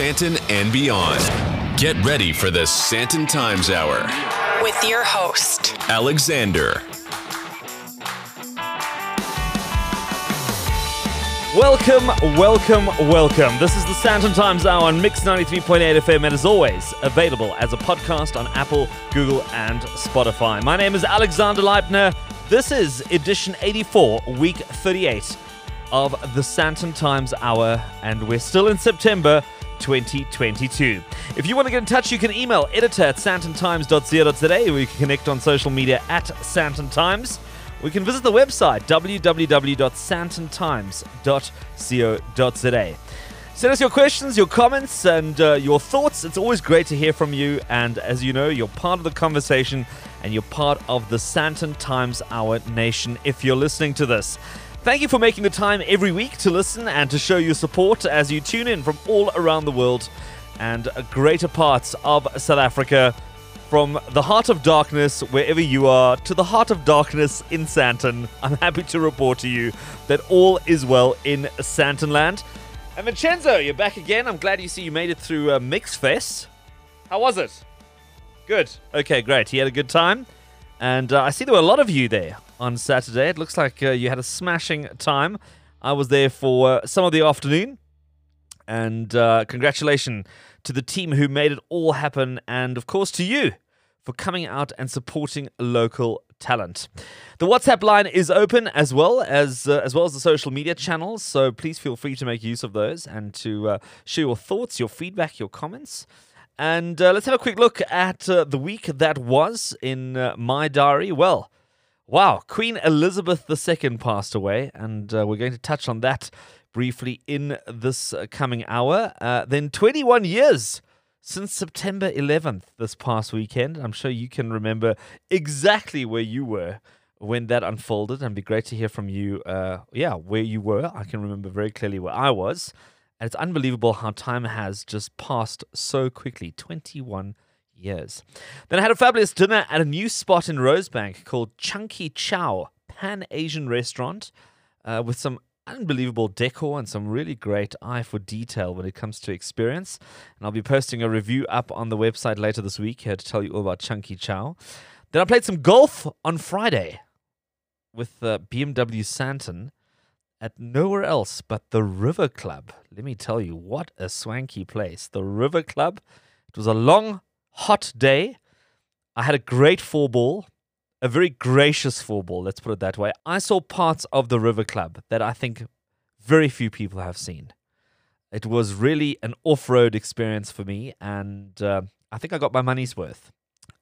Greater Sandton and beyond. Get ready for the Sandton Times Hour. With your host, Alexander. Welcome, welcome, welcome. This is the Sandton Times Hour on Mix 93.8 FM and as always, available as a podcast on Apple, Google, and Spotify. My name is Alexander Leipner. This is edition 84, week 38 of the Sandton Times Hour, and we're still in September 2022. If you want to get in touch, you can email editor at sandtontimes.co.za or you can connect on social media at Sandton Times. We can visit the website www.sandtontimes.co.za. Send us your questions, your comments, and uh, your thoughts. It's always great to hear from you. And as you know, you're part of the conversation and you're part of the Sandton Times Hour Nation if you're listening to this. Thank you for making the time every week to listen and to show your support as you tune in from all around the world and greater parts of South Africa. From the heart of darkness, wherever you are, to the heart of darkness in Sandton, I'm happy to report to you that all is well in Sandtonland. And Vincenzo, you're back again. I'm glad you see you made it through uh, Mixfest. How was it? Good. Okay, great. He had a good time. And uh, I see there were a lot of you there on Saturday. It looks like uh, you had a smashing time. I was there for some of the afternoon. And uh, congratulations to the team who made it all happen. And of course, to you for coming out and supporting local talent. The WhatsApp line is open as well as uh, as well as the social media channels, so please feel free to make use of those and to uh, share your thoughts, your feedback, your comments. And uh, let's have a quick look at uh, the week that was in uh, my diary. Well, wow, Queen Elizabeth II passed away, and uh, we're going to touch on that briefly in this coming hour. then 21 years since September 11th this past weekend. I'm sure you can remember exactly where you were when that unfolded, and it'd be great to hear from you. Uh, yeah, where you were. I can remember very clearly where I was. And it's unbelievable how time has just passed so quickly 21 years. Then I had a fabulous dinner at a new spot in Rosebank called Chunky Chow, Pan Asian restaurant, uh, with some unbelievable decor and some really great eye for detail when it comes to experience. And I'll be posting a review up on the website later this week here to tell you all about Chunky Chow. Then I played some golf on Friday with uh, BMW Sandton at nowhere else but the River Club. Let me tell you, what a swanky place. The River Club. It was a long, hot day. I had a great four ball a very gracious four ball, let's put it that way. I saw parts of the River Club that I think very few people have seen. It was really an off road experience for me, and uh, I think I got my money's worth.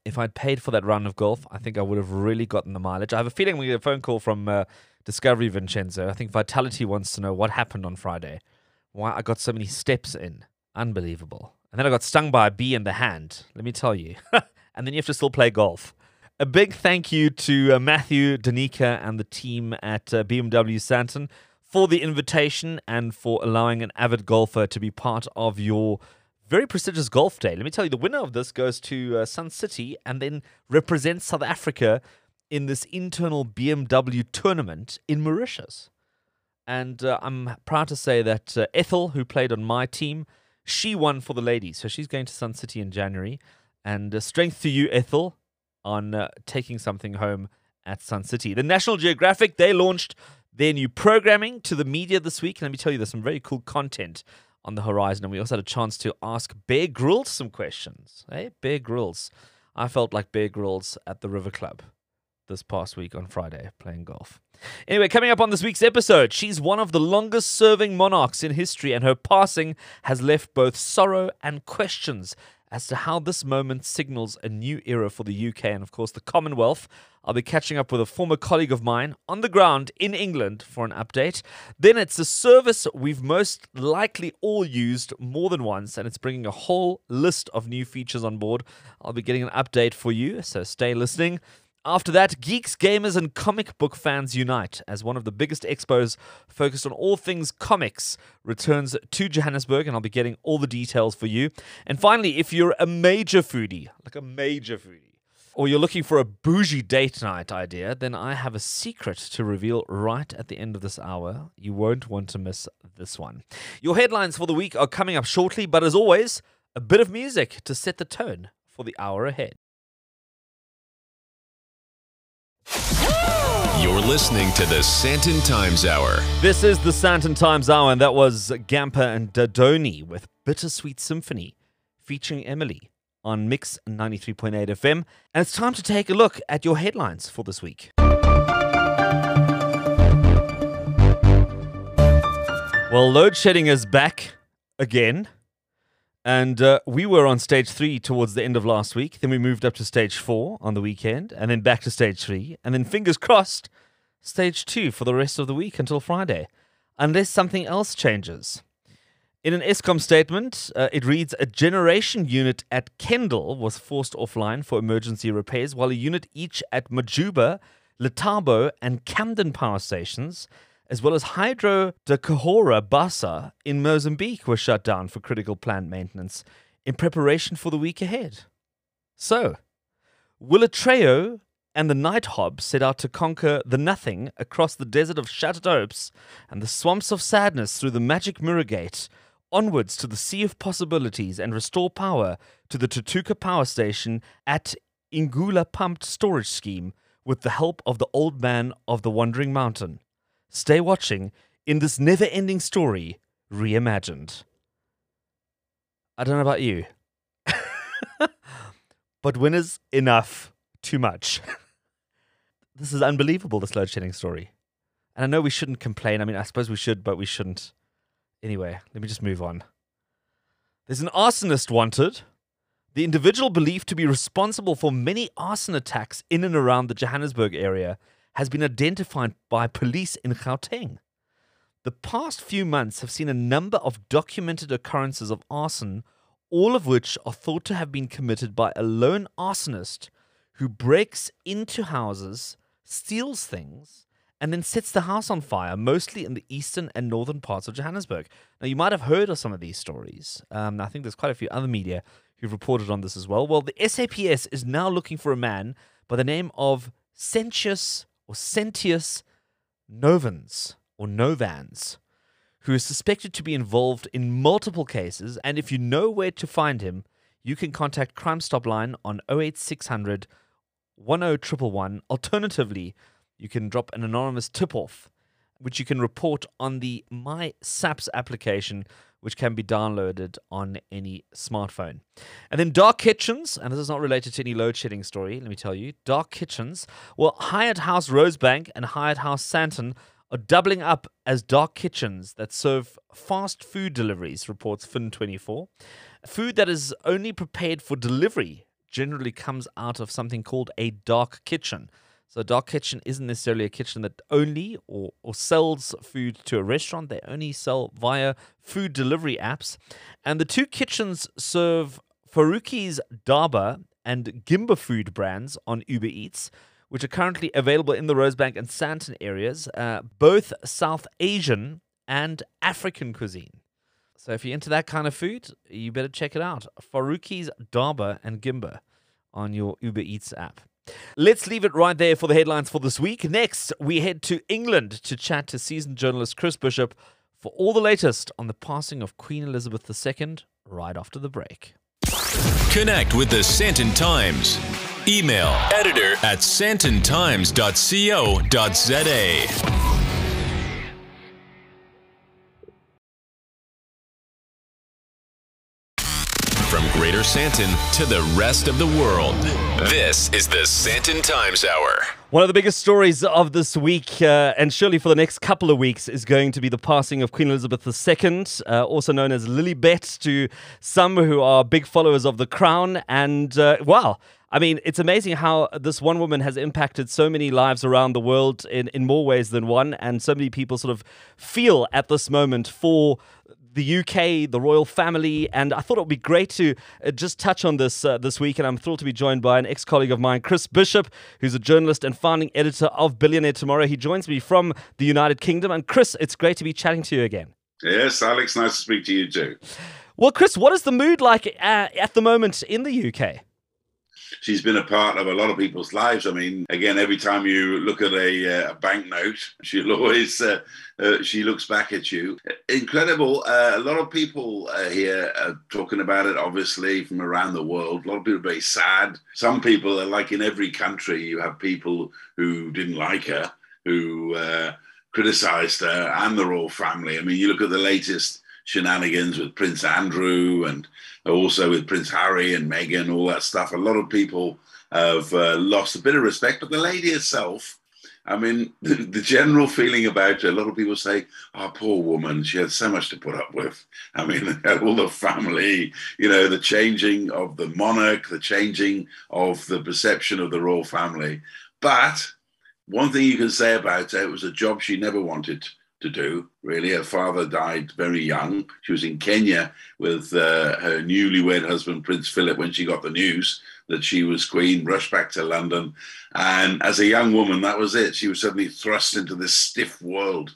If I'd paid for that round of golf, I think I would have really gotten the mileage. I have a feeling we get a phone call from uh, Discovery Vincenzo. I think Vitality wants to know what happened on Friday. Why I got so many steps in. Unbelievable. And then I got stung by a bee in the hand. Let me tell you. and then you have to still play golf. A big thank you to uh, Matthew, Danica, and the team at uh, BMW Sandton for the invitation and for allowing an avid golfer to be part of your very prestigious golf day. Let me tell you, the winner of this goes to uh, Sun City and then represents South Africa in this internal BMW tournament in Mauritius. And uh, I'm proud to say that uh, Ethel, who played on my team, she won for the ladies. So she's going to Sun City in January. And uh, strength to you, Ethel on uh, taking something home at Sun City. The National Geographic, they launched their new programming to the media this week. Let me tell you, there's some very cool content on the horizon. And we also had a chance to ask Bear Grylls some questions. Hey, Bear Grylls. I felt like Bear Grylls at the River Club this past week on Friday playing golf. Anyway, coming up on this week's episode, she's one of the longest serving monarchs in history, and her passing has left both sorrow and questions as to how this moment signals a new era for the UK and, of course, the Commonwealth. I'll be catching up with a former colleague of mine on the ground in England for an update. Then it's a service we've most likely all used more than once, and it's bringing a whole list of new features on board. I'll be getting an update for you, so stay listening. After that, geeks, gamers, and comic book fans unite as one of the biggest expos focused on all things comics returns to Johannesburg, and I'll be getting all the details for you. And finally, if you're a major foodie, like a major foodie, or you're looking for a bougie date night idea, then I have a secret to reveal right at the end of this hour. You won't want to miss this one. Your headlines for the week are coming up shortly, but as always, a bit of music to set the tone for the hour ahead. You're listening to the Sandton Times Hour. This is the Sandton Times Hour, and that was Gamper and Dadoni with Bittersweet Symphony featuring Emily on Mix 93.8 FM. And it's time to take a look at your headlines for this week. Well, load shedding is back again. And uh, we were on stage three towards the end of last week. Then we moved up to stage four on the weekend, and then back to stage three. And then, fingers crossed, stage two for the rest of the week until Friday, unless something else changes. In an Eskom statement, uh, it reads A generation unit at Kendal was forced offline for emergency repairs, while a unit each at Majuba, Lethabo, and Camden power stations, as well as Hydro de Cahora Bassa in Mozambique, were shut down for critical plant maintenance in preparation for the week ahead. So, will a and the Night Hob set out to conquer the nothing across the desert of shattered hopes and the swamps of sadness through the magic mirror gate? onwards to the sea of possibilities and restore power to the Tutuka power station at Ingula pumped storage scheme with the help of the old man of the wandering mountain. Stay watching in this never ending story reimagined. I don't know about you, but when is enough too much? this is unbelievable, this load shedding story. And I know we shouldn't complain. I mean, I suppose we should, but we shouldn't. Anyway, let me just move on. There's an arsonist wanted. The individual believed to be responsible for many arson attacks in and around the Johannesburg area has been identified by police in Gauteng. The past few months have seen a number of documented occurrences of arson, all of which are thought to have been committed by a lone arsonist who breaks into houses, steals things, and then sets the house on fire, mostly in the eastern and northern parts of Johannesburg. Now, you might have heard of some of these stories. Um, I think there's quite a few other media who've reported on this as well. Well, the SAPS is now looking for a man by the name of Sentius or Sentius Novans or Novans, who is suspected to be involved in multiple cases. And if you know where to find him, you can contact Crime Stop Line on 08600 10111. Alternatively, you can drop an anonymous tip off, which you can report on the My SAPS application, which can be downloaded on any smartphone. And then Dark Kitchens, and this is not related to any load shedding story, let me tell you. Dark Kitchens, well, Hyatt House Rosebank and Hyatt House Sandton are doubling up as dark kitchens that serve fast food deliveries, reports Fin24. Food that is only prepared for delivery generally comes out of something called a dark kitchen. So dark kitchen isn't necessarily a kitchen that only or, or sells food to a restaurant. They only sell via food delivery apps. And the two kitchens serve Faruqi's Daba and Gimba food brands on Uber Eats, which are currently available in the Rosebank and Sandton areas, uh, both South Asian and African cuisine. So if you're into that kind of food, you better check it out. Faruqi's Daba and Gimba on your Uber Eats app. Let's leave it right there for the headlines for this week. Next, we head to England to chat to seasoned journalist Chris Bishop for all the latest on the passing of Queen Elizabeth II right after the break. Connect with the Sandton Times. Email editor at sandtontimes.co.za. Sandton to the rest of the world, this is the Sandton Times Hour. One of the biggest stories of this week, uh, and surely for the next couple of weeks, is going to be the passing of Queen Elizabeth II, uh, also known as Lilibet to some who are big followers of the crown. And, uh, well, I mean, it's amazing how this one woman has impacted so many lives around the world in, in more ways than one. And so many people sort of feel at this moment for the UK, the royal family, and I thought it would be great to uh, just touch on this uh, this week. And I'm thrilled to be joined by an ex colleague of mine, Chris Bishop, who's a journalist and founding editor of Billionaire Tomorrow. He joins me from the United Kingdom. And Chris, it's great to be chatting to you again. Yes, Alex, nice to speak to you too. Well, Chris, what is the mood like uh, at the moment in the UK? She's been a part of a lot of people's lives. I mean, again, every time you look at a, uh, banknote, she'll always uh, uh, she looks back at you. Incredible. Uh, a lot of people uh, here are talking about it, obviously, from around the world. A lot of people are very sad. Some people are like in every country, you have people who didn't like her, who uh, criticized her and the royal family. I mean, you look at the latest shenanigans with Prince Andrew and also with Prince Harry and Meghan, all that stuff. A lot of people have uh, lost a bit of respect, but the lady herself, I mean, the, the, general feeling about her, a lot of people say, oh, poor woman, she had so much to put up with. I mean, all the family, you know, the changing of the monarch, the changing of the perception of the royal family. But one thing you can say about her, it was a job she never wanted to do, really. Her father died very young. She was in Kenya with uh, her newlywed husband, Prince Philip, when she got the news that she was queen, rushed back to London. And as a young woman, that was it. She was suddenly thrust into this stiff world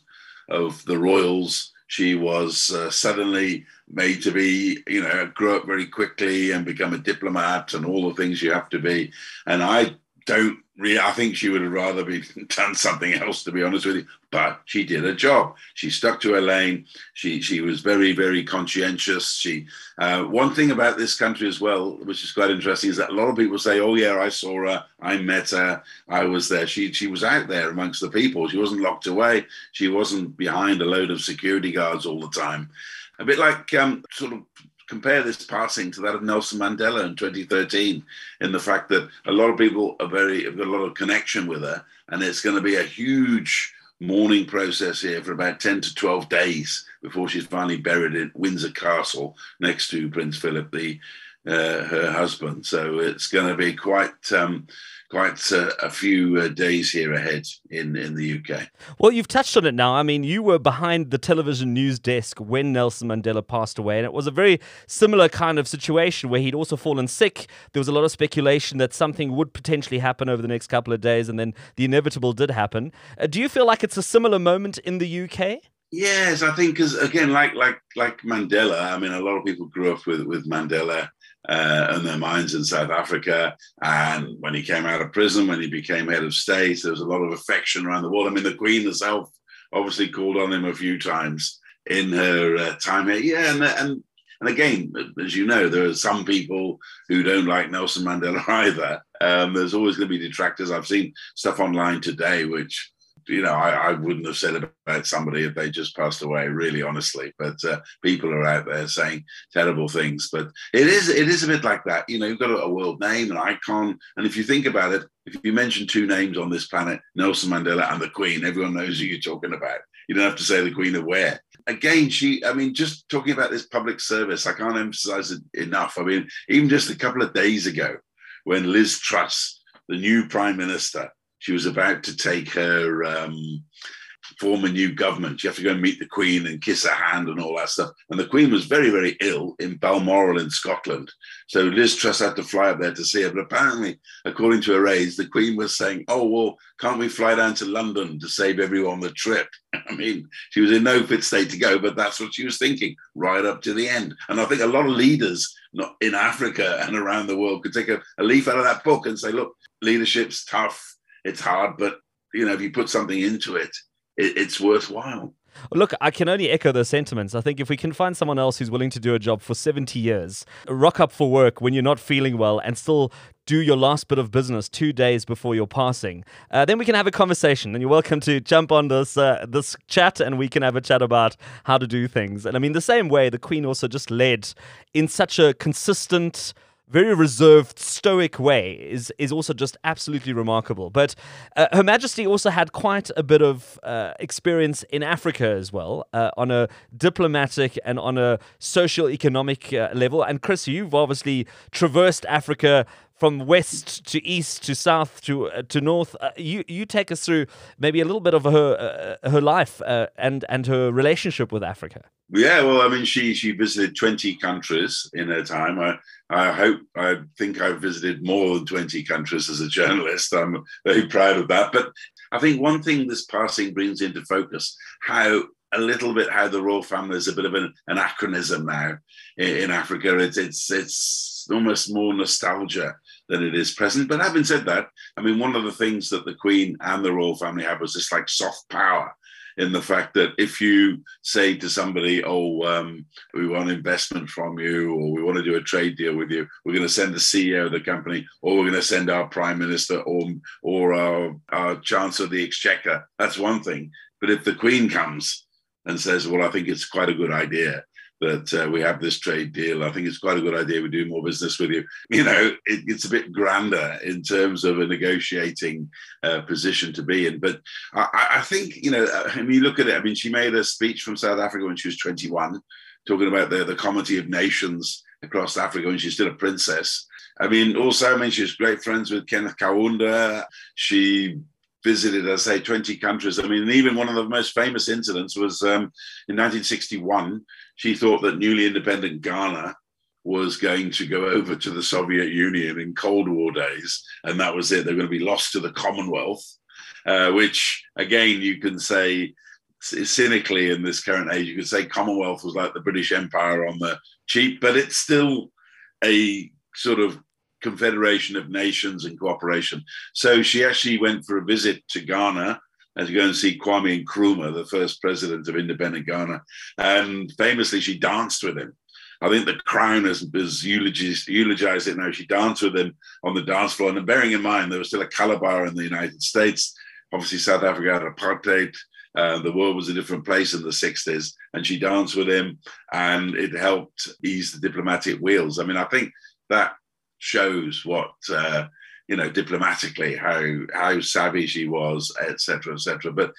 of the royals. She was uh, suddenly made to be, you know, grow up very quickly and become a diplomat and all the things you have to be. And I don't I think she would have rather be done something else, to be honest with you. But she did a job. She stuck to her lane. She she was very very conscientious. She uh, one thing about this country as well, which is quite interesting, is that a lot of people say, "Oh yeah, I saw her. I met her. I was there." She she was out there amongst the people. She wasn't locked away. She wasn't behind a load of security guards all the time. A bit like um, sort of compare this passing to that of Nelson Mandela in 2013 in the fact that a lot of people are very have got a lot of connection with her, and it's going to be a huge mourning process here for about 10 to 12 days before she's finally buried in Windsor Castle next to Prince Philip, the uh, her husband. So it's going to be quite um, quite uh, a few uh, days here ahead in, in the UK. Well, you've touched on it now. I mean, you were behind the television news desk when Nelson Mandela passed away, and it was a very similar kind of situation where he'd also fallen sick. There was a lot of speculation that something would potentially happen over the next couple of days, and then the inevitable did happen. Uh, do you feel like it's a similar moment in the UK? Yes, I think because again, like like like Mandela, I mean, a lot of people grew up with with Mandela uh, in their minds in South Africa. And when he came out of prison, when he became head of state, there was a lot of affection around the world. I mean, the Queen herself obviously called on him a few times in her uh, time here. Yeah, and, and and again, as you know, there are some people who don't like Nelson Mandela either. Um, there's always going to be detractors. I've seen stuff online today which you know, I, I, wouldn't have said about somebody if they just passed away, really honestly. But uh, people are out there saying terrible things. But it is it is a bit like that. You know, you've got a, a, world name, an icon, and if you think about it, if you mention two names on this planet, Nelson Mandela and the Queen, everyone knows who you're talking about. You don't have to say the Queen of where. Again, she, I mean, just talking about this public service, I can't emphasize it enough. I mean, even just a couple of days ago, when Liz Truss, the new Prime Minister, she was about to take her um, form a new government. You have to go and meet the Queen and kiss her hand and all that stuff. And the Queen was very, very ill in Balmoral in Scotland. So Liz Truss had to fly up there to see her. But apparently, according to her aides, the Queen was saying, Oh, well, can't we fly down to London to save everyone the trip? I mean, she was in no fit state to go, but that's what she was thinking right up to the end. And I think a lot of leaders in Africa and around the world could take a, a leaf out of that book and say, Look, leadership's tough it's hard, but you know, if you put something into it, it it's worthwhile. Look, I can only echo those sentiments. I think if we can find someone else who's willing to do a job for 70 years, rock up for work when you're not feeling well, and still do your last bit of business two days before your passing, uh, then we can have a conversation. And you're welcome to jump on this uh, this chat, and we can have a chat about how to do things. And I mean, the same way the Queen also just led in such a consistent very reserved, stoic way is is also just absolutely remarkable. But uh, Her Majesty also had quite a bit of uh, experience in Africa as well, uh, on a diplomatic and on a social economic uh, level. And Chris, you've obviously traversed Africa from west to east to south to uh, to north. Uh, you you take us through maybe a little bit of her uh, her life uh, and and her relationship with Africa. Yeah, well, I mean, she she visited twenty countries in her time. I I hope I think I've visited more than twenty countries as a journalist. I'm very proud of that. But I think one thing this passing brings into focus how a little bit how the royal family is a bit of an anachronism now in, in Africa. It's it's it's almost more nostalgia than it is present. But having said that, I mean, one of the things that the Queen and the royal family have was this like soft power in the fact that if you say to somebody, "Oh, um, we want investment from you, or we want to do a trade deal with you," we're going to send the CEO of the company, or we're going to send our prime minister, or or our, our chancellor of the exchequer. That's one thing. But if the Queen comes and says, "Well, I think it's quite a good idea," that uh, we have this trade deal. I think it's quite a good idea we do more business with you. You know, it, it's a bit grander in terms of a negotiating uh, position to be in. But I, I, think, you know, I mean, look at it, I mean, she made a speech from South Africa when she was 21, talking about the, the Comity of Nations across Africa when she's still a princess. I mean, also, I mean, she was great friends with Kenneth Kaunda. She visited, I say, 20 countries. I mean, even one of the most famous incidents was um, in 1961. She thought that newly independent Ghana was going to go over to the Soviet Union in Cold War days, and that was it. They're going to be lost to the Commonwealth, uh, which again you can say cynically in this current age, you could say Commonwealth was like the British Empire on the cheap, but it's still a sort of confederation of nations and cooperation. So she actually went for a visit to Ghana and to go and see Kwame Nkrumah, the first president of independent Ghana. And famously, she danced with him. I think the Crown has, has eulogized, eulogized it now. She danced with him on the dance floor. And bearing in mind, there was still a color bar in the United States. Obviously, South Africa had apartheid. Uh, the world was a different place in the 60s. And she danced with him, and it helped ease the diplomatic wheels. I mean, I think that shows what uh, you know diplomatically how how savvy she was, etc., etc. But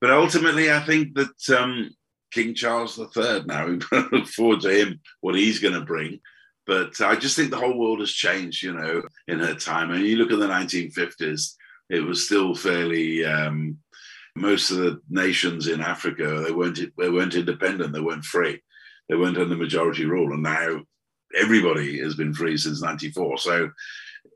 but ultimately, I think that um, King Charles III now we look forward to him what he's going to bring. But I just think the whole world has changed, you know, in her time. And you look at the 1950s, it was still fairly. Um, most of the nations in Africa they weren't they weren't independent, they weren't free, they weren't under majority rule, and now everybody has been free since 94. So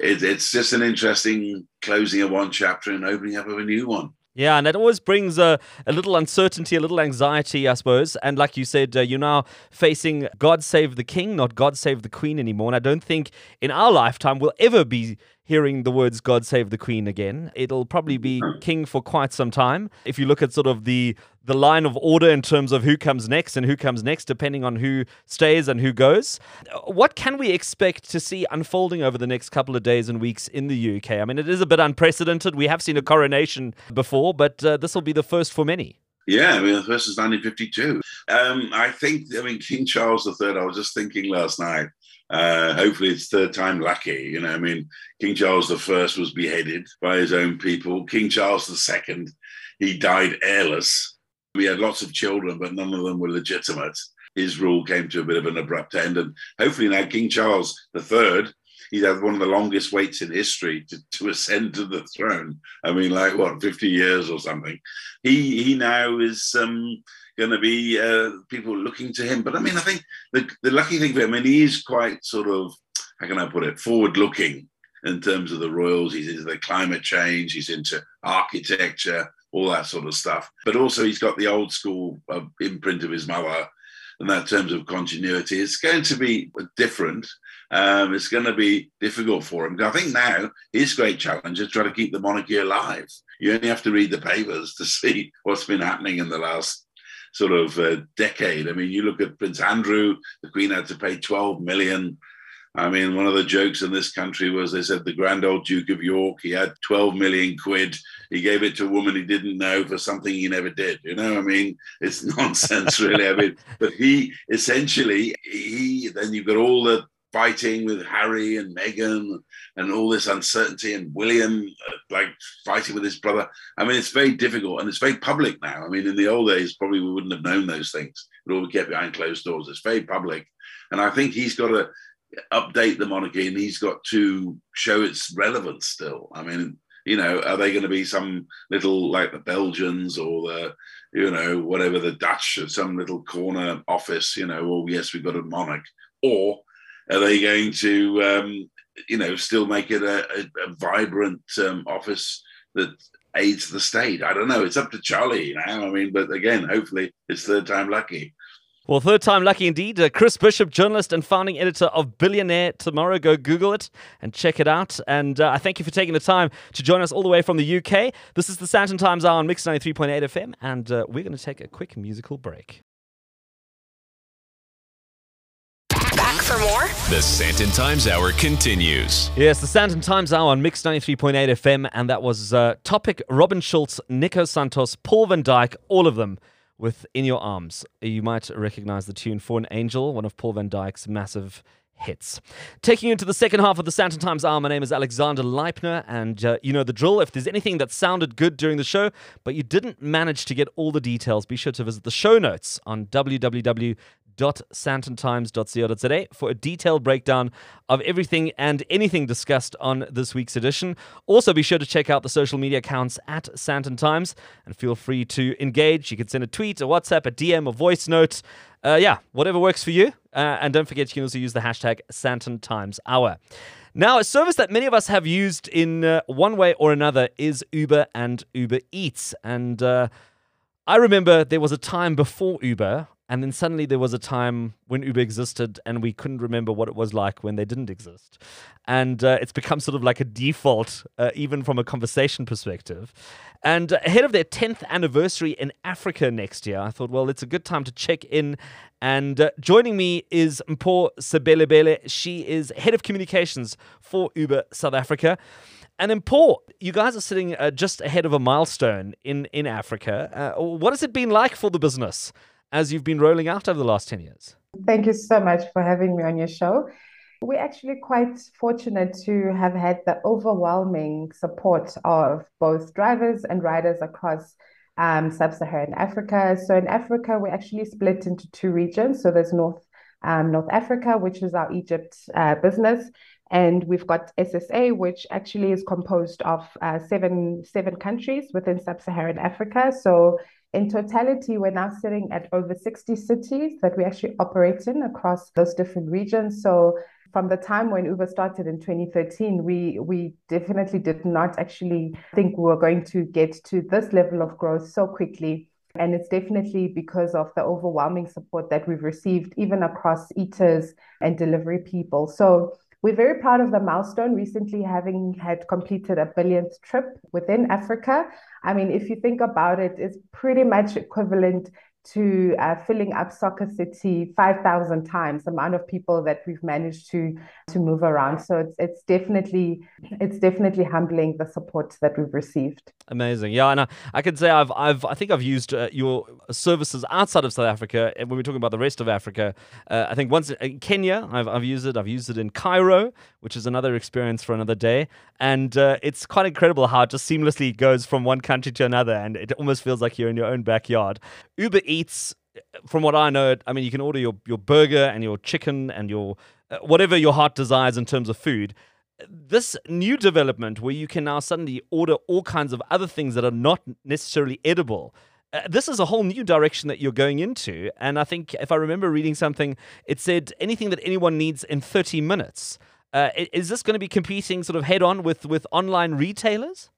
it, it's just an interesting closing of one chapter and opening up of a new one. Yeah, and it always brings a, a little uncertainty, a little anxiety, I suppose. And like you said, uh, you're now facing God save the king, not God save the queen anymore. And I don't think in our lifetime we'll ever be hearing the words God save the Queen again. It'll probably be king for quite some time. If you look at sort of the the line of order in terms of who comes next and who comes next, depending on who stays and who goes. What can we expect to see unfolding over the next couple of days and weeks in the UK? I mean, it is a bit unprecedented. We have seen a coronation before, but uh, this will be the first for many. Yeah, I mean, the first is 1952. Um, I think, I mean, King Charles III, I was just thinking last night, uh, hopefully, it's third time lucky. You know, I mean, King Charles I was beheaded by his own people. King Charles II, he died heirless. We had lots of children, but none of them were legitimate. His rule came to a bit of an abrupt end, and hopefully now King Charles III, he's had one of the longest waits in history to, to ascend to the throne. I mean, like what, 50 years or something. He he now is um, going to be uh, people looking to him. But I mean, I think the, the lucky thing for him, I mean, he is quite sort of, how can I put it, forward looking in terms of the royals. He's into the climate change, he's into architecture, all that sort of stuff. But also, he's got the old school uh, imprint of his mother. And that terms of continuity, it's going to be different. Um, it's going to be difficult for him. I think now his great challenge is trying to keep the monarchy alive. You only have to read the papers to see what's been happening in the last sort of uh, decade. I mean, you look at Prince Andrew, the Queen had to pay 12 million. I mean, one of the jokes in this country was they said the grand old Duke of York, he had 12 million quid. He gave it to a woman he didn't know for something he never did. You know, I mean, it's nonsense, really. I mean, but he essentially, he, then you've got all the fighting with Harry and Meghan and all this uncertainty and William uh, like fighting with his brother. I mean, it's very difficult and it's very public now. I mean, in the old days, probably we wouldn't have known those things. It all kept behind closed doors. It's very public. And I think he's got to update the monarchy and he's got to show its relevance still. I mean, you know, are they going to be some little like the Belgians or the, you know, whatever the Dutch, some little corner office, you know, oh, yes, we've got a monarch. Or are they going to, um, you know, still make it a, a, a vibrant um, office that aids the state? I don't know. It's up to Charlie now. I mean, but again, hopefully it's third time lucky. Well, third time lucky indeed. Uh, Chris Bishop, journalist and founding editor of Billionaire Tomorrow. Go Google it and check it out. And uh, I thank you for taking the time to join us all the way from the UK. This is the Sandton Times Hour on Mix 93.8 FM, and uh, we're going to take a quick musical break. Back for more? The Sandton Times Hour continues. Yes, the Sandton Times Hour on Mix 93.8 FM, and that was uh, Topic, Robin Schulz, Nico Santos, Paul van Dyk, all of them with In Your Arms. You might recognize the tune For an Angel, one of Paul van Dyk's massive hits. Taking you into the second half of the Sandton Times Hour, my name is Alexander Leipner, and uh, you know the drill. If there's anything that sounded good during the show, but you didn't manage to get all the details, be sure to visit the show notes on www www.sandtontimes.co.za for a detailed breakdown of everything and anything discussed on this week's edition. Also, be sure to check out the social media accounts at Sandton Times and feel free to engage. You can send a tweet, a WhatsApp, a DM, a voice note. Uh, yeah, whatever works for you. Uh, and don't forget, you can also use the hashtag Sandton Times Hour. Now, a service that many of us have used in uh, one way or another is Uber and Uber Eats. And uh, I remember there was a time before Uber and then suddenly there was a time when Uber existed and we couldn't remember what it was like when they didn't exist. And uh, it's become sort of like a default, uh, even from a conversation perspective. And ahead of their 10th anniversary in Africa next year, I thought, well, it's a good time to check in. And uh, joining me is Mpho Sebelebele. She is head of communications for Uber South Africa. And Mpho, you guys are sitting uh, just ahead of a milestone in, in Africa. Uh, what has it been like for the business? As you've been rolling out over the last 10 years. Thank you so much for having me on your show. We're actually quite fortunate to have had the overwhelming support of both drivers and riders across um, sub-Saharan Africa. So in Africa, we actually split into two regions. So there's North um, North Africa, which is our Egypt uh, business, and we've got SSA, which actually is composed of uh, seven seven countries within sub-Saharan Africa. So in totality, we're now sitting at over 60 cities that we actually operate in across those different regions. So from the time when Uber started in 2013, we we definitely did not actually think we were going to get to this level of growth so quickly. And it's definitely because of the overwhelming support that we've received, even across eaters and delivery people. So we're very proud of the milestone recently having had completed a billionth trip within Africa. I mean, if you think about it, it's pretty much equivalent to uh, filling up Soccer City 5,000 times the amount of people that we've managed to to move around. So it's it's definitely it's definitely humbling the support that we've received. Amazing, yeah, and I, I can say I've I've I think I've used uh, your services outside of South Africa. When we're talking about the rest of Africa, uh, I think once in Kenya I've I've used it. I've used it in Cairo, which is another experience for another day, and uh, it's quite incredible how it just seamlessly goes from one country to another, and it almost feels like you're in your own backyard. Uber from what I know, I mean, you can order your, your burger and your chicken and your uh, whatever your heart desires in terms of food. This new development where you can now suddenly order all kinds of other things that are not necessarily edible. Uh, this is a whole new direction that you're going into. And I think if I remember reading something, it said anything that anyone needs in 30 minutes. Uh, is this going to be competing sort of head on with, with online retailers?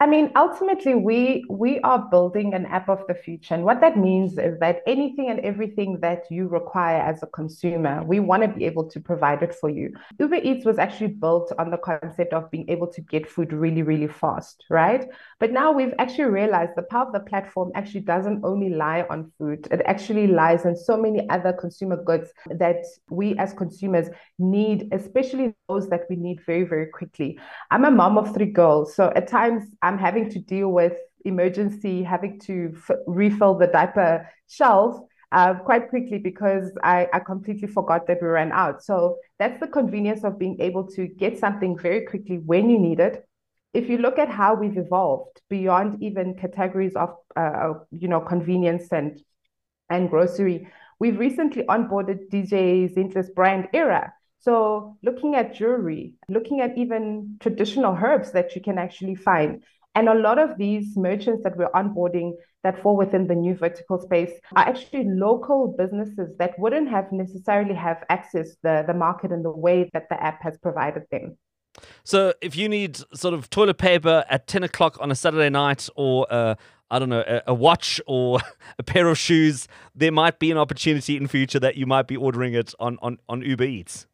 I mean, ultimately, we we are building an app of the future, and what that means is that anything and everything that you require as a consumer, we want to be able to provide it for you. Uber Eats was actually built on the concept of being able to get food really, really fast, right? But now we've actually realized the power of the platform actually doesn't only lie on food; it actually lies in so many other consumer goods that we as consumers need, especially those that we need very, very quickly. I'm a mom of three girls, so at times. I'm having to deal with emergency, having to f- refill the diaper shelf uh, quite quickly because I, I completely forgot that we ran out. So that's the convenience of being able to get something very quickly when you need it. If you look at how we've evolved beyond even categories of uh, you know convenience and and grocery, we've recently onboarded DJ Zinhle's brand Era, so looking at jewelry, looking at even traditional herbs that you can actually find. And a lot of these merchants that we're onboarding that fall within the new vertical space are actually local businesses that wouldn't have necessarily have access the, the market in the way that the app has provided them. So if you need sort of toilet paper at 10 o'clock on a Saturday night or uh, I don't know, a, a, watch or a pair of shoes, there might be an opportunity in future that you might be ordering it on, on, on Uber Eats.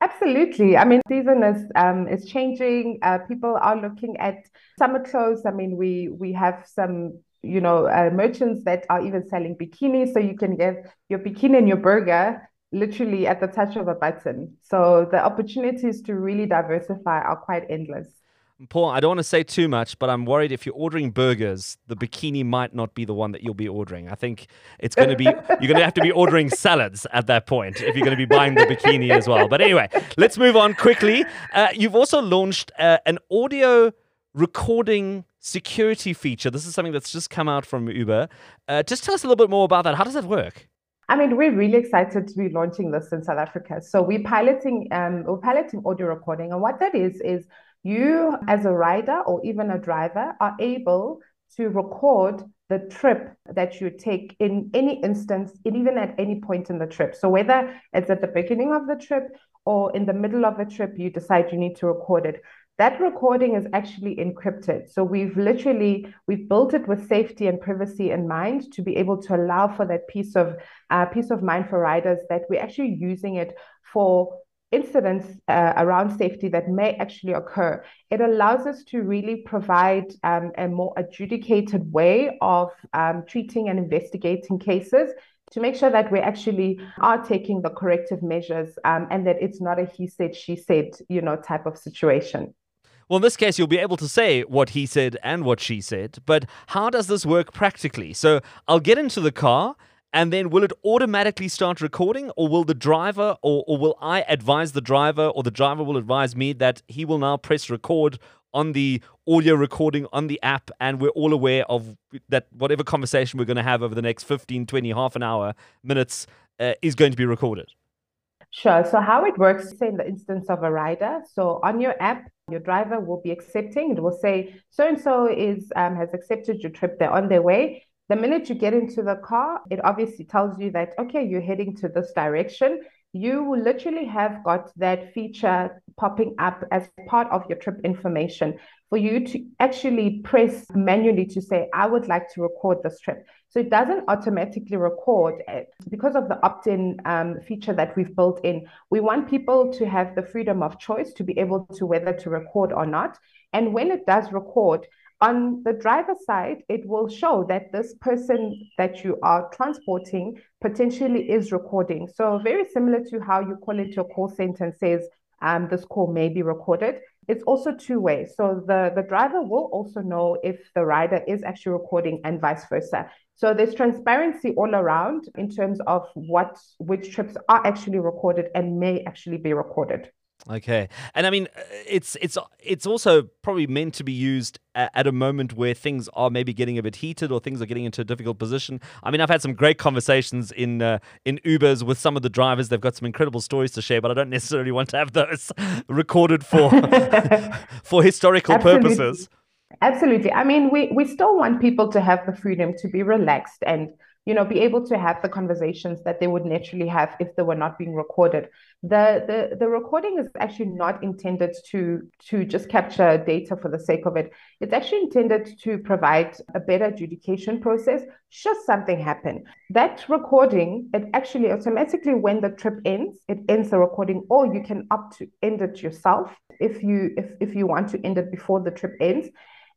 Absolutely. I mean, season is um, is changing. Uh, people are looking at summer clothes. I mean, we we have some you know uh, merchants that are even selling bikinis, so you can get your bikini and your burger literally at the touch of a button. So the opportunities to really diversify are quite endless. Paul, I don't want to say too much, but I'm worried if you're ordering burgers, the bikini might not be the one that you'll be ordering. I think it's going to be, you're going to have to be ordering salads at that point if you're going to be buying the bikini as well. But anyway, let's move on quickly. Uh, you've also launched uh, an audio recording security feature. This is something that's just come out from Uber. Uh, just tell us a little bit more about that. How does that work? I mean, we're really excited to be launching this in South Africa. So we're piloting, um, we're piloting audio recording, and what that is is you, as a rider or even a driver, are able to record the trip that you take in any instance, even at any point in the trip. So, whether it's at the beginning of the trip or in the middle of a trip, you decide you need to record it. That recording is actually encrypted. So we've literally we've built it with safety and privacy in mind to be able to allow for that piece of uh, peace of mind for riders that we're actually using it for incidents uh, around safety that may actually occur, it allows us to really provide um, a more adjudicated way of um, treating and investigating cases to make sure that we actually are taking the corrective measures um, and that it's not a he said, she said, you know, type of situation. Well, in this case, you'll be able to say what he said and what she said, but how does this work practically? So I'll get into the car and then will it automatically start recording or will the driver or, or will i advise the driver or the driver will advise me that he will now press record on the audio recording on the app and we're all aware of that whatever conversation we're going to have over the next 15 20 half an hour minutes uh, is going to be recorded Sure. So how it works, say in the instance of a rider, so on your app, your driver will be accepting. It will say so and so is um, has accepted your trip. They're on their way. The minute you get into the car, it obviously tells you that, okay, you're heading to this direction. You literally have got that feature popping up as part of your trip information for you to actually press manually to say, I would like to record this trip. So it doesn't automatically record it because of the opt in um, feature that we've built in. We want people to have the freedom of choice to be able to whether to record or not. And when it does record, on the driver side, it will show that this person that you are transporting potentially is recording. So, very similar to how you call into a call center and says, um, this call may be recorded. It's also two ways. So, the, the driver will also know if the rider is actually recording and vice versa. So, there's transparency all around in terms of what which trips are actually recorded and may actually be recorded. Okay, and I mean, uh, it's it's it's also probably meant to be used at a moment where things are maybe getting a bit heated or things are getting into a difficult position. I mean, I've had some great conversations in uh, in Ubers with some of the drivers. They've got some incredible stories to share, but I don't necessarily want to have those recorded for for historical Absolutely. purposes. Absolutely. I mean, we we still want people to have the freedom to be relaxed and you know, be able to have the conversations that they would naturally have if they were not being recorded. The the the recording is actually not intended to to just capture data for the sake of it. It's actually intended to provide a better adjudication process should something happen. That recording, it actually automatically when the trip ends, it ends the recording, or you can opt to end it yourself if you if if you want to end it before the trip ends.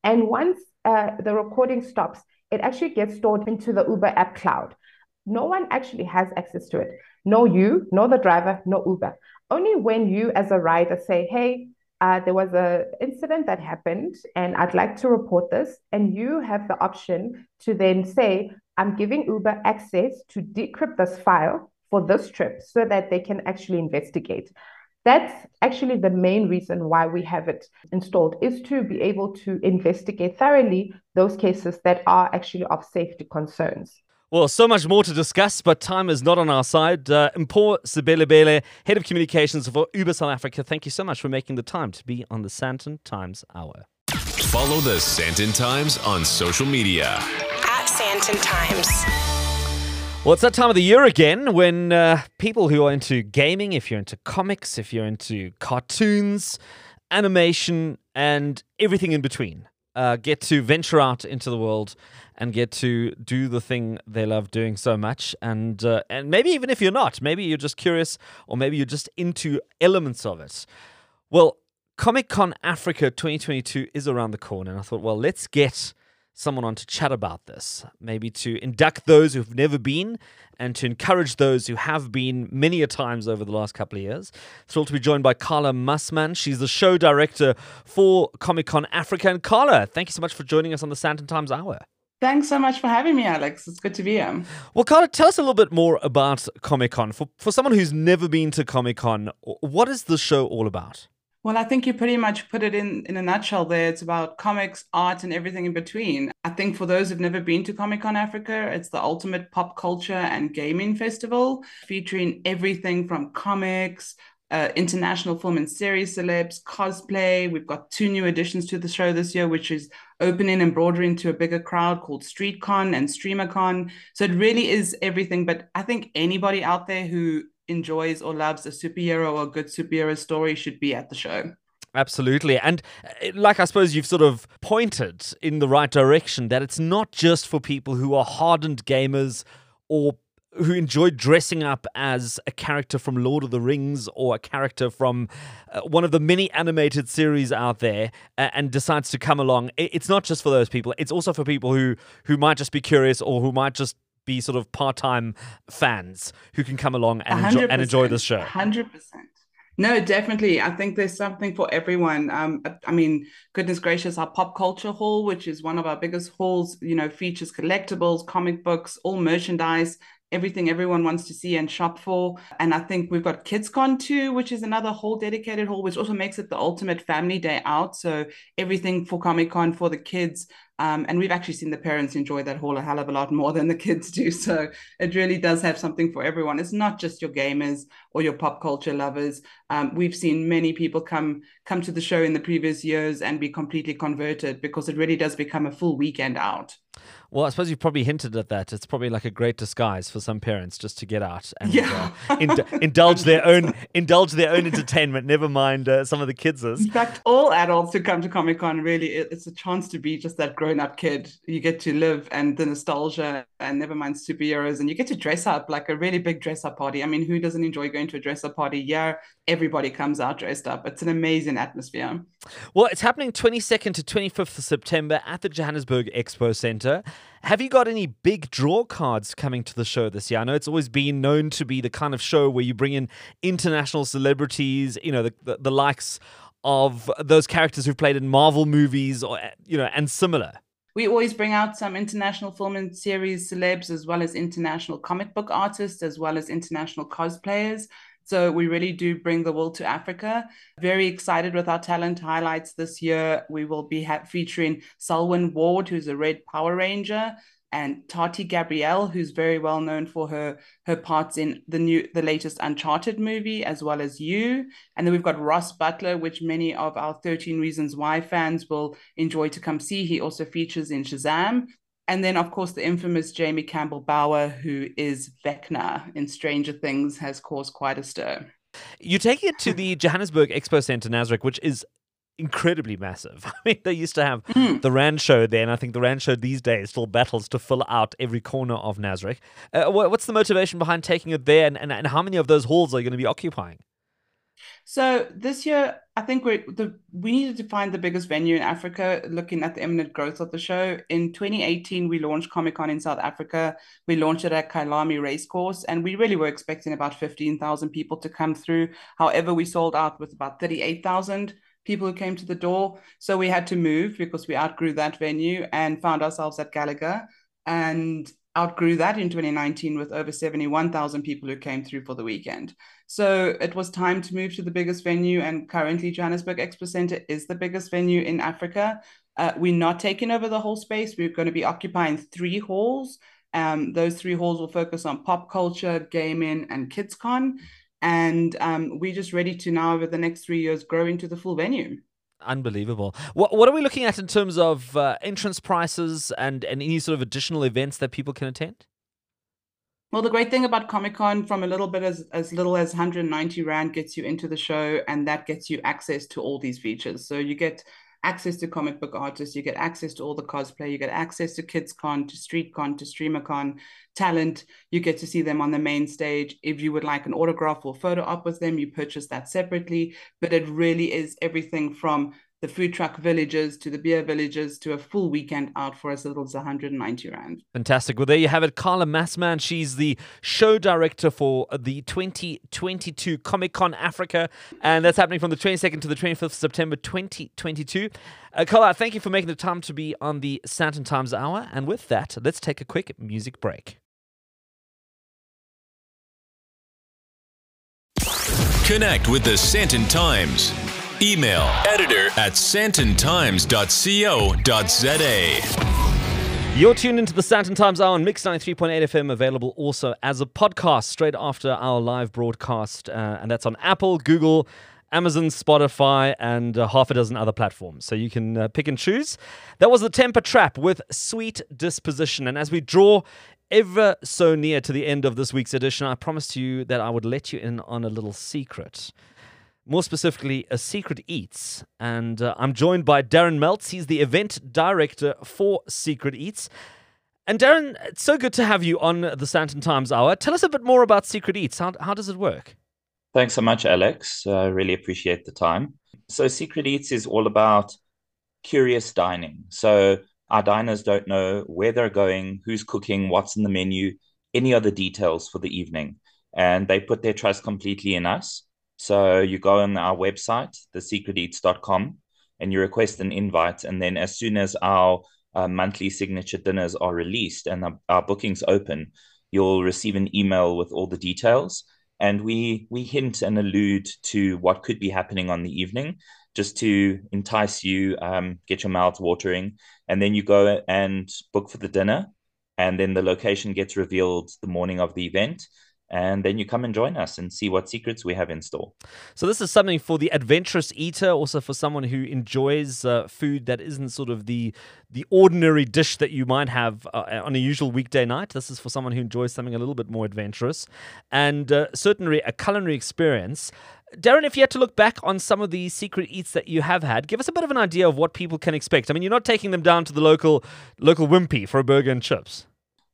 And once uh, the recording stops, it actually gets stored into the Uber app cloud. No one actually has access to it. No you, no the driver, no Uber. Only when you as a rider say, hey, uh, there was an incident that happened and I'd like to report this. And you have the option to then say, I'm giving Uber access to decrypt this file for this trip so that they can actually investigate. That's actually the main reason why we have it installed is to be able to investigate thoroughly those cases that are actually of safety concerns. Well, so much more to discuss, but time is not on our side. Uh, Mpho Sebelebele, Head of Communications for Uber South Africa, thank you so much for making the time to be on the Sandton Times Hour. Follow the Sandton Times on social media. At Sandton Times. Well, it's that time of the year again when uh, people who are into gaming, if you're into comics, if you're into cartoons, animation, and everything in between, uh, get to venture out into the world and get to do the thing they love doing so much. And uh, and maybe even if you're not, maybe you're just curious, or maybe you're just into elements of it. Well, Comic Con Africa 2022 is around the corner, and I thought, well, let's get someone on to chat about this, maybe to induct those who've never been and to encourage those who have been many a times over the last couple of years. Thrilled to be joined by Carla Massmann. She's the show director for Comic Con Africa. And Carla, thank you so much for joining us on the Sandton Times Hour. Thanks so much for having me, Alex. It's good to be here. Well, Carla, tell us a little bit more about Comic Con. For, for someone who's never been to Comic Con, what is the show all about? Well, I think you pretty much put it in in a nutshell there. It's about comics, art, and everything in between. I think for those who've never been to Comic Con Africa, it's the ultimate pop culture and gaming festival featuring everything from comics, uh, international film and series celebs, cosplay. We've got two new additions to the show this year, which is opening and broadening to a bigger crowd called StreetCon and StreamerCon. So it really is everything. But I think anybody out there who enjoys or loves a superhero or a good superhero story should be at the show. Absolutely. And uh, like I suppose you've sort of pointed in the right direction that it's not just for people who are hardened gamers or who enjoy dressing up as a character from Lord of the Rings or a character from uh, one of the many animated series out there uh, and decides to come along. It's not just for those people. It's also for people who who might just be curious or who might just be sort of part-time fans who can come along and enjoy, and enjoy the show. Hundred percent. No, definitely. I think there's something for everyone. Um, I mean, goodness gracious, our pop culture hall, which is one of our biggest halls, you know, features collectibles, comic books, all merchandise, everything everyone wants to see and shop for. And I think we've got KidsCon too, which is another whole dedicated hall, which also makes it the ultimate family day out. So everything for Comic Con for the kids. Um, and we've actually seen the parents enjoy that hall a hell of a lot more than the kids do. So it really does have something for everyone. It's not just your gamers or your pop culture lovers. Um, we've seen many people come come to the show in the previous years and be completely converted because it really does become a full weekend out. Well, I suppose you've probably hinted at that. It's probably like a great disguise for some parents just to get out and yeah. uh, ind- indulge their own indulge their own entertainment. Never mind uh, some of the kids. In fact, all adults who come to Comic Con really it's a chance to be just that grown up kid. You get to live and the nostalgia, and never mind superheroes, and you get to dress up like a really big dress up party. I mean, who doesn't enjoy going to a dress up party? Yeah, everybody comes out dressed up. It's an amazing atmosphere. Well, it's happening 22nd to 25th of September at the Johannesburg Expo Center. Have you got any big draw cards coming to the show this year? I know it's always been known to be the kind of show where you bring in international celebrities, you know, the, the, the likes of those characters who've played in Marvel movies or, you know, and similar. We always bring out some international film and series celebs, as well as international comic book artists, as well as international cosplayers. So we really do bring the world to Africa. Very excited with our talent highlights this year. We will be ha- featuring Selwyn Ward, who's a Red Power Ranger, and Tati Gabrielle, who's very well known for her her parts in the new the latest Uncharted movie, as well as you. And then we've got Ross Butler, which many of our 13 Reasons Why fans will enjoy to come see. He also features in Shazam. And then, of course, the infamous Jamie Campbell Bower, who is Vecna in Stranger Things, has caused quite a stir. You take it to the Johannesburg Expo Center, Nasrec, which is incredibly massive. I mean, they used to have mm. the Rand Show there, and I think the Rand Show these days still battles to fill out every corner of Nasrec. Uh, what's the motivation behind taking it there, and, and, and how many of those halls are you going to be occupying? So this year, I think we the we needed to find the biggest venue in Africa. Looking at the imminent growth of the show, in 2018 we launched Comic Con in South Africa. We launched it at Kyalami Racecourse, and we really were expecting about 15,000 people to come through. However, we sold out with about 38,000 people who came to the door. So we had to move because we outgrew that venue and found ourselves at Gallagher. And outgrew that in 2019 with over 71,000 people who came through for the weekend. So it was time to move to the biggest venue, and currently Johannesburg Expo Center is the biggest venue in Africa. Uh, we're not taking over the whole space. We're going to be occupying three halls. Um, those three halls will focus on pop culture, gaming, and KidsCon. And um, we're just ready to now, over the next three years, grow into the full venue. Unbelievable. What what are we looking at in terms of uh, entrance prices and, and any sort of additional events that people can attend? Well, the great thing about Comic Con, from a little bit as, as little as 190 Rand gets you into the show, and that gets you access to all these features. So you get access to comic book artists, you get access to all the cosplay, you get access to KidsCon, to StreetCon, to StreamerCon, talent. You get to see them on the main stage. If you would like an autograph or photo op with them, you purchase that separately. But it really is everything from the food truck villages to the beer villages to a full weekend out for as little as 190 rand. Fantastic. Well, there you have it. Carla Massmann. She's the show director for the 2022 Comic Con Africa, and that's happening from the 22nd to the 25th of September 2022. Uh, Carla, thank you for making the time to be on the Sandton Times Hour. And with that, let's take a quick music break. Connect with the Sandton Times. Email editor at sandtontimes.co.za. You're tuned into the Sandton Times Hour on Mix 93.8 FM, available also as a podcast straight after our live broadcast. Uh, and that's on Apple, Google, Amazon, Spotify, and uh, half a dozen other platforms. So you can uh, pick and choose. That was the Temper Trap with Sweet Disposition. And as we draw ever so near to the end of this week's edition, I promised you that I would let you in on a little secret more specifically, a Secret Eats. And uh, I'm joined by Darren Meltz. He's the event director for Secret Eats. And Darren, it's so good to have you on the Sandton Times Hour. Tell us a bit more about Secret Eats. How, how does it work? Thanks so much, Alex. I uh, really appreciate the time. So, Secret Eats is all about curious dining. So, our diners don't know where they're going, who's cooking, what's in the menu, any other details for the evening. And they put their trust completely in us. So you go on our website, thesecreteats.com, and you request an invite. And then as soon as our uh, monthly signature dinners are released and our, our bookings open, you'll receive an email with all the details. And we we hint and allude to what could be happening on the evening, just to entice you, um, get your mouth watering, and then you go and book for the dinner, and then the location gets revealed the morning of the event and then you come and join us and see what secrets we have in store. So this is something for the adventurous eater, also for someone who enjoys uh, food that isn't sort of the the ordinary dish that you might have uh, on a usual weekday night. This is for someone who enjoys something a little bit more adventurous, and uh, certainly a culinary experience. Darren, if you had to look back on some of the secret eats that you have had, give us a bit of an idea of what people can expect. I mean, you're not taking them down to the local local Wimpy for a burger and chips.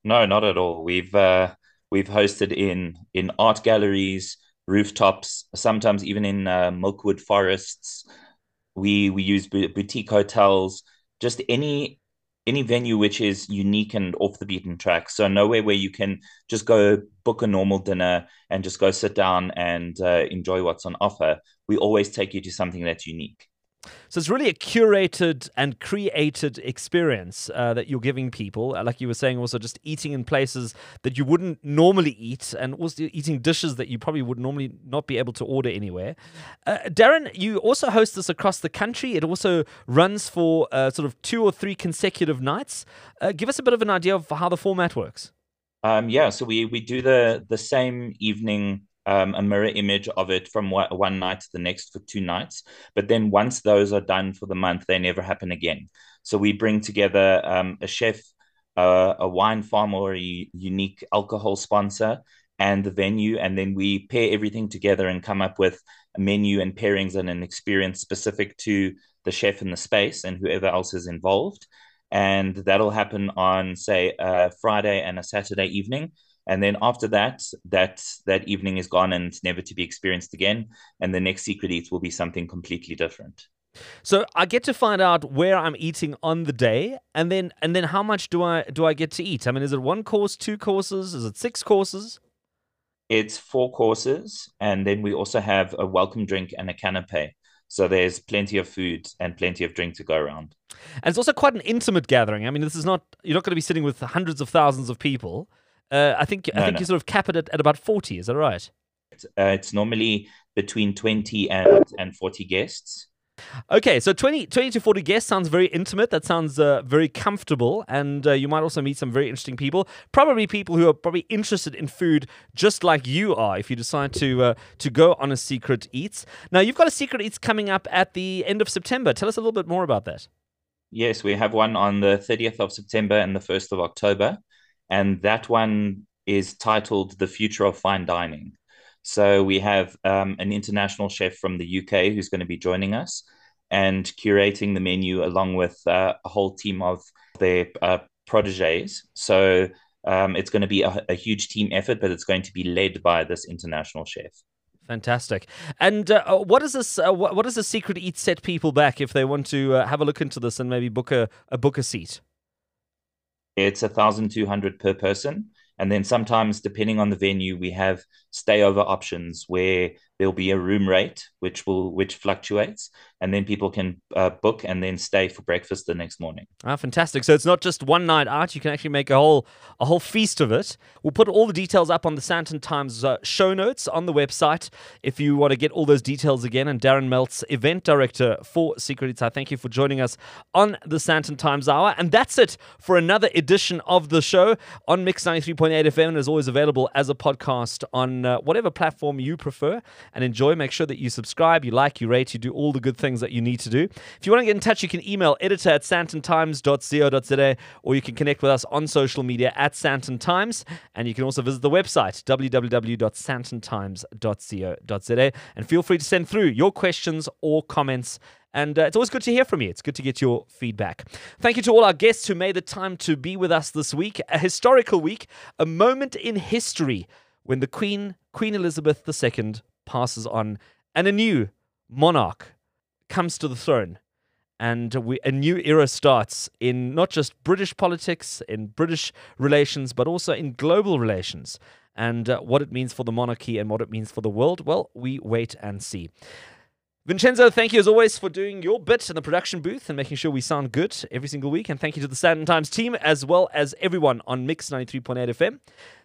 No, not at all. We've uh, We've hosted in in art galleries, rooftops, sometimes even in uh, Milkwood forests. We we use boutique hotels, just any any venue which is unique and off the beaten track. So nowhere where you can just go book a normal dinner and just go sit down and uh, enjoy what's on offer. We always take you to something that's unique. So it's really a curated and created experience uh, that you're giving people. Uh, like you were saying, also just eating in places that you wouldn't normally eat, and also eating dishes that you probably would normally not be able to order anywhere. Uh, Darren, you also host this across the country. It also runs for uh, sort of two or three consecutive nights. Uh, give us a bit of an idea of how the format works. Um, yeah, so we we do the the same evening um, a mirror image of it from one night to the next for two nights. But then once those are done for the month, they never happen again. So we bring together um, a chef, uh, a wine farm, or a unique alcohol sponsor, and the venue, and then we pair everything together and come up with a menu and pairings and an experience specific to the chef in the space and whoever else is involved. And that'll happen on, say, a Friday and a Saturday evening and then after that that that evening is gone and never to be experienced again. And the next secret eats will be something completely different. So i get to find out where i'm eating on the day. And then and then how much do i do i get to eat? I mean is it one course two courses? Is it six courses? It's four courses. And then we also have a welcome drink and a canapé. So there's plenty of food and plenty of drink to go around. And it's also quite an intimate gathering. I mean, this is not you're not going to be sitting with hundreds of thousands of people. Uh, I think no, I think no. you sort of cap it at, at about forty. Is that right? Uh, it's normally between twenty and and forty guests. Okay, so 20, 20 to 40 guests sounds very intimate. That sounds uh, very comfortable. And uh, you might also meet some very interesting people. Probably people who are probably interested in food just like you are if you decide to, uh, to go on a Secret Eats. Now, you've got a Secret Eats coming up at the end of September. Tell us a little bit more about that. Yes, we have one on the 30th of September and the 1st of October and that one is titled The Future of Fine Dining. So we have um, an international chef from the UK who's going to be joining us. and curating the menu along with uh, a whole team of their uh, proteges. So um, it's going to be a, a, huge team effort, but it's going to be led by this international chef. Fantastic. And uh, uh what is this? Uh, what, does the secret eat set people back if they want to uh, have a look into this and maybe book a, a book a seat? It's a thousand two hundred per person, and then sometimes, depending on the venue, we have stayover options where there'll be a room rate which will which fluctuates and then people can uh, book and then stay for breakfast the next morning. Ah fantastic. So it's not just one night out. You can actually make a whole a whole feast of it. We'll put all the details up on the Sandton Times uh, show notes on the website if you want to get all those details again. And Darren Meltz event director for Secret I thank you for joining us on the Sandton Times hour. And that's it for another edition of the show on Mix 93.8 FM and is always available as a podcast on uh, whatever platform you prefer and enjoy. Make sure that you subscribe, you like, you rate, you do all the good things that you need to do. If you want to get in touch, you can email editor at sandtontimes.co.za or you can connect with us on social media at Sandton Times. And you can also visit the website, www.sandtontimes.co.za. And feel free to send through your questions or comments. And uh, it's always good to hear from you. It's good to get your feedback. Thank you to all our guests who made the time to be with us this week. A historical week, a moment in history when the Queen, Queen Elizabeth II, passes on and a new monarch comes to the throne. And we, a new era starts in not just British politics, in British relations, but also in global relations. And uh, what it means for the monarchy and what it means for the world, well, we wait and see. Vincenzo, thank you as always for doing your bit in the production booth and making sure we sound good every single week. And thank you to the Sandton Times team as well as everyone on Mix 93.8 FM.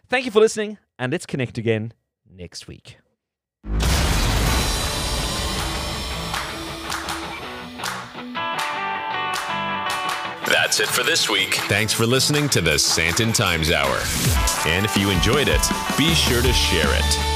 Thank you for listening, and let's connect again next week. That's it for this week. Thanks for listening to the Sandton Times Hour. And if you enjoyed it, be sure to share it.